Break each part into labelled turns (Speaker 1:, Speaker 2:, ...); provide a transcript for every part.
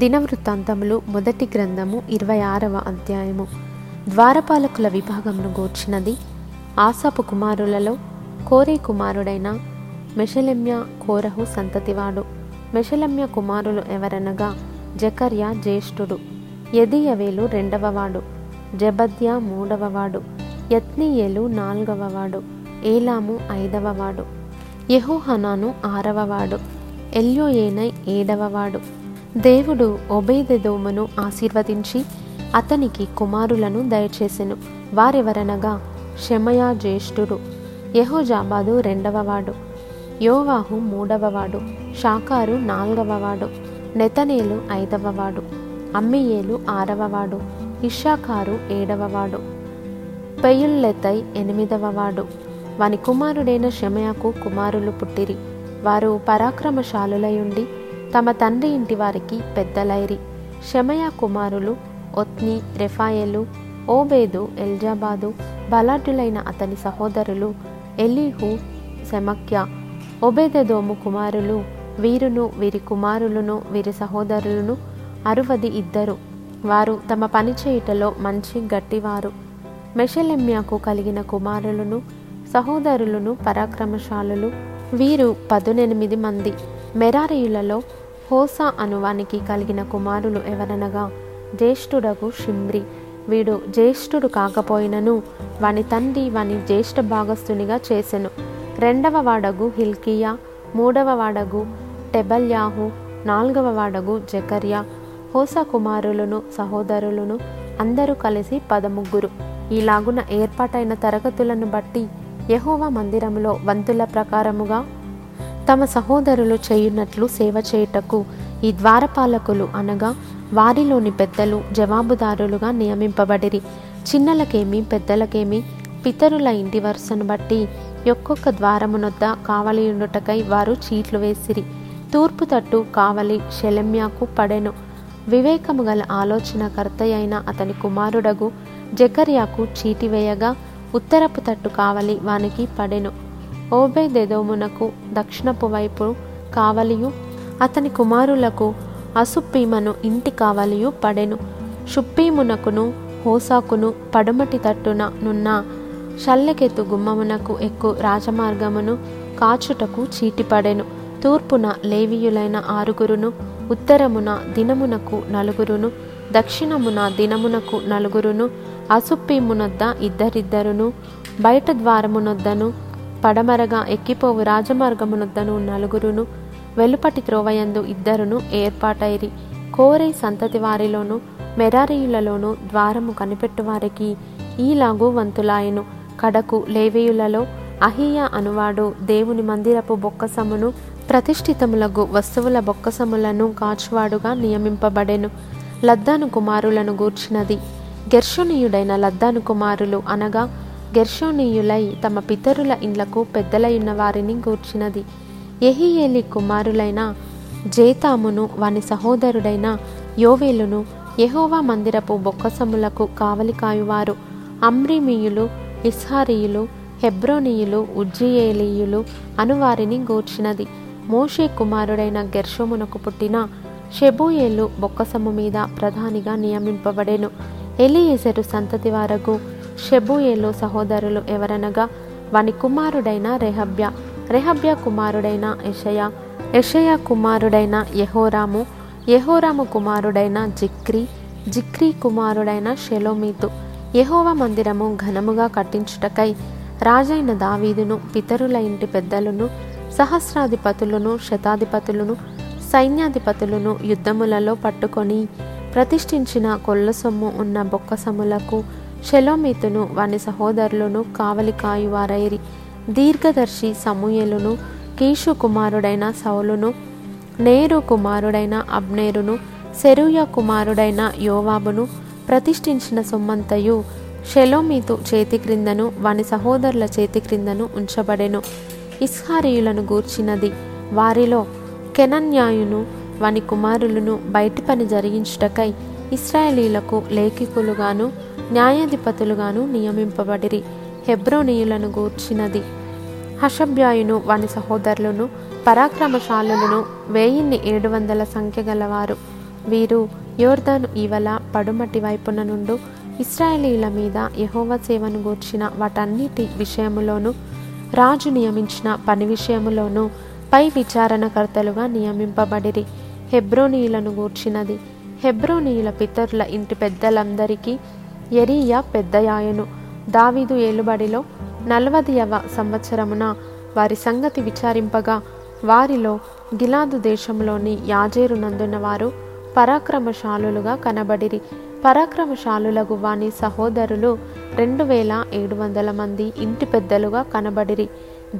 Speaker 1: దినవృత్తాంతములు మొదటి గ్రంథము ఇరవై ఆరవ అధ్యాయము ద్వారపాలకుల విభాగమును గూర్చినది ఆసాపు కుమారులలో కోరే కుమారుడైన మెషలెమ్య కోరహు సంతతివాడు మెషలెమ్య కుమారులు ఎవరనగా జకర్య జ్యేష్ఠుడు యదియవేలు రెండవవాడు జబద్య మూడవవాడు యత్నీయేలు నాల్గవవాడు ఏలాము ఐదవవాడు యహోహనాను ఆరవవాడు ఎల్యోయేనై ఏడవవాడు దేవుడు ఒబేదెదోమును ఆశీర్వదించి అతనికి కుమారులను దయచేసెను వారెవరనగా షమయా జ్యేష్ఠుడు యహోజాబాదు రెండవవాడు యోవాహు మూడవవాడు షాకారు నాల్గవవాడు నెతనేలు ఐదవవాడు అమ్మియేలు ఆరవవాడు ఇషాకారు ఏడవవాడు పెయుల్లెతై ఎనిమిదవవాడు వాని కుమారుడైన షమయాకు కుమారులు పుట్టిరి వారు పరాక్రమశాలులయుండి తమ తండ్రి ఇంటివారికి పెద్దలైరి షమయ కుమారులు ఒత్ని రెఫాయలు ఓబేదు ఎల్జాబాదు బలాఢ్యులైన అతని సహోదరులు ఎలీహు శమక్య ఒబేదెదోము కుమారులు వీరును వీరి కుమారులను వీరి సహోదరులను అరువది ఇద్దరు వారు తమ పని చేయుటలో మంచి గట్టివారు మెషలెమ్యాకు కలిగిన కుమారులను సహోదరులను పరాక్రమశాలులు వీరు పదునెనిమిది మంది మెరారీయులలో హోసా అనువానికి కలిగిన కుమారులు ఎవరనగా జ్యేష్ఠుడగు షిమ్రి వీడు జ్యేష్ఠుడు కాకపోయినను వాని తండ్రి వాని జ్యేష్ఠ భాగస్థునిగా చేసెను రెండవ వాడగు హిల్కియా మూడవ వాడగు టెబల్యాహు నాలుగవ వాడగు జకర్యా హోస కుమారులను సహోదరులను అందరూ కలిసి పదముగ్గురు ఈలాగున ఏర్పాటైన తరగతులను బట్టి యహోవా మందిరంలో వంతుల ప్రకారముగా తమ సహోదరులు చేయునట్లు సేవ చేయుటకు ఈ ద్వారపాలకులు అనగా వారిలోని పెద్దలు జవాబుదారులుగా నియమింపబడిరి చిన్నలకేమి పెద్దలకేమి పితరుల ఇంటి వరుసను బట్టి ఒక్కొక్క ద్వారమునొద్ద కావలి ఉండుటకై వారు చీట్లు వేసిరి తూర్పు తట్టు కావలి శలమ్యాకు పడెను వివేకము గల ఆలోచనకర్త అయిన అతని కుమారుడగు జకర్యాకు చీటి వేయగా ఉత్తరపు తట్టు కావలి వానికి పడెను ఓబేదెదోమునకు దక్షిణపు వైపు కావలియు అతని కుమారులకు అసుప్పీమను ఇంటి కావలియు పడెను షుప్పీమునకును హోసాకును పడమటి తట్టున నున్న షల్లెకెతు గుమ్మమునకు ఎక్కువ రాజమార్గమును కాచుటకు చీటిపడెను తూర్పున లేవీయులైన ఆరుగురును ఉత్తరమున దినమునకు నలుగురును దక్షిణమున దినమునకు నలుగురును అసుప్పీమునొద్ద ఇద్దరిద్దరును బయట ద్వారమునొద్దను పడమరగా ఎక్కిపోవు రాజమార్గమునొద్దను నలుగురును వెలుపటి త్రోవయందు ఇద్దరును ఏర్పాటైరి కోరే సంతతి వారిలోను మెరారీయులలోను ద్వారము కనిపెట్టువారికి ఈలాగు వంతులాయను కడకు లేవేయులలో అహియ అనువాడు దేవుని మందిరపు బొక్కసమును ప్రతిష్ఠితములకు వస్తువుల బొక్కసములను కాచువాడుగా నియమింపబడెను లద్దాను కుమారులను గూర్చినది గర్షణీయుడైన లద్దాను కుమారులు అనగా గెర్షోనీయులై తమ పితరుల ఇండ్లకు పెద్దలయున్న వారిని గూర్చినది ఎహియేలి కుమారులైన జేతామును వాని సహోదరుడైన యోవేలును యహోవా మందిరపు బొక్కసములకు కావలి కాయువారు అమ్రిమీయులు ఇస్హారీయులు హెబ్రోనీయులు ఉజ్జియేలీయులు అనువారిని గూర్చినది మోషే కుమారుడైన గెర్షోమునకు పుట్టిన షెబూయేలు బొక్కసము మీద ప్రధానిగా నియమింపబడెను ఎలియేజరు సంతతి వారకు షెబూయేలు సహోదరులు ఎవరనగా వాని కుమారుడైన రెహబ్య రెహబ్య కుమారుడైన యషయ యషయ కుమారుడైన యహోరాము యహోరాము కుమారుడైన జిక్రీ జిక్రీ కుమారుడైన షెలోమీతు యహోవ మందిరము ఘనముగా కట్టించుటకై రాజైన దావీదును పితరుల ఇంటి పెద్దలను సహస్రాధిపతులను శతాధిపతులను సైన్యాధిపతులను యుద్ధములలో పట్టుకొని ప్రతిష్ఠించిన కొల్ల సొమ్ము ఉన్న బొక్కసములకు షెలోమితును వాని సహోదరులను కావలి కాయువారైరి దీర్ఘదర్శి సమూయలును కీషు కుమారుడైన సౌలును నేరు కుమారుడైన అబ్నేరును సెరూయ కుమారుడైన యోవాబును ప్రతిష్ఠించిన సొమ్మంతయు షెలోమీతు చేతి క్రిందను వాని సహోదరుల చేతి క్రిందను ఉంచబడెను ఇస్హారీయులను గూర్చినది వారిలో కెనన్యాయును వాని కుమారులను బయటి పని జరిగించుటకై ఇస్రాయేలీలకు లేఖికులుగాను న్యాయాధిపతులుగాను నియమింపబడిరి హెబ్రోనీయులను గూర్చినది హషభ్యాయును వాని సహోదరులను పరాక్రమశాలులను వెయ్యిన్ని ఏడు వందల సంఖ్య గలవారు వీరు యోర్దాను ఇవల పడుమటి వైపున నుండు ఇస్రాయేలీల మీద యహోవ సేవను గూర్చిన వాటన్నిటి విషయములోనూ రాజు నియమించిన పని విషయములోనూ పై విచారణకర్తలుగా నియమింపబడిరి హెబ్రోనీయులను గూర్చినది హెబ్రోనీయుల పితరుల ఇంటి పెద్దలందరికీ ఎరియా పెద్దయాయను దావీదు ఏలుబడిలో నలవదియవ సంవత్సరమున వారి సంగతి విచారింపగా వారిలో గిలాదు దేశంలోని యాజేరు వారు పరాక్రమశాలులుగా కనబడిరి పరాక్రమశాలులకు వాని సహోదరులు రెండు వేల ఏడు వందల మంది ఇంటి పెద్దలుగా కనబడిరి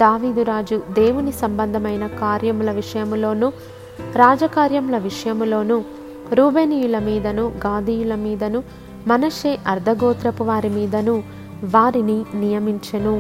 Speaker 1: దావీదురాజు దేవుని సంబంధమైన కార్యముల విషయములోనూ రాజకార్యముల విషయములోనూ రూబెనీయుల మీదను గాదీయుల మీదను మనషే అర్ధగోత్రపు వారి మీదను వారిని నియమించెను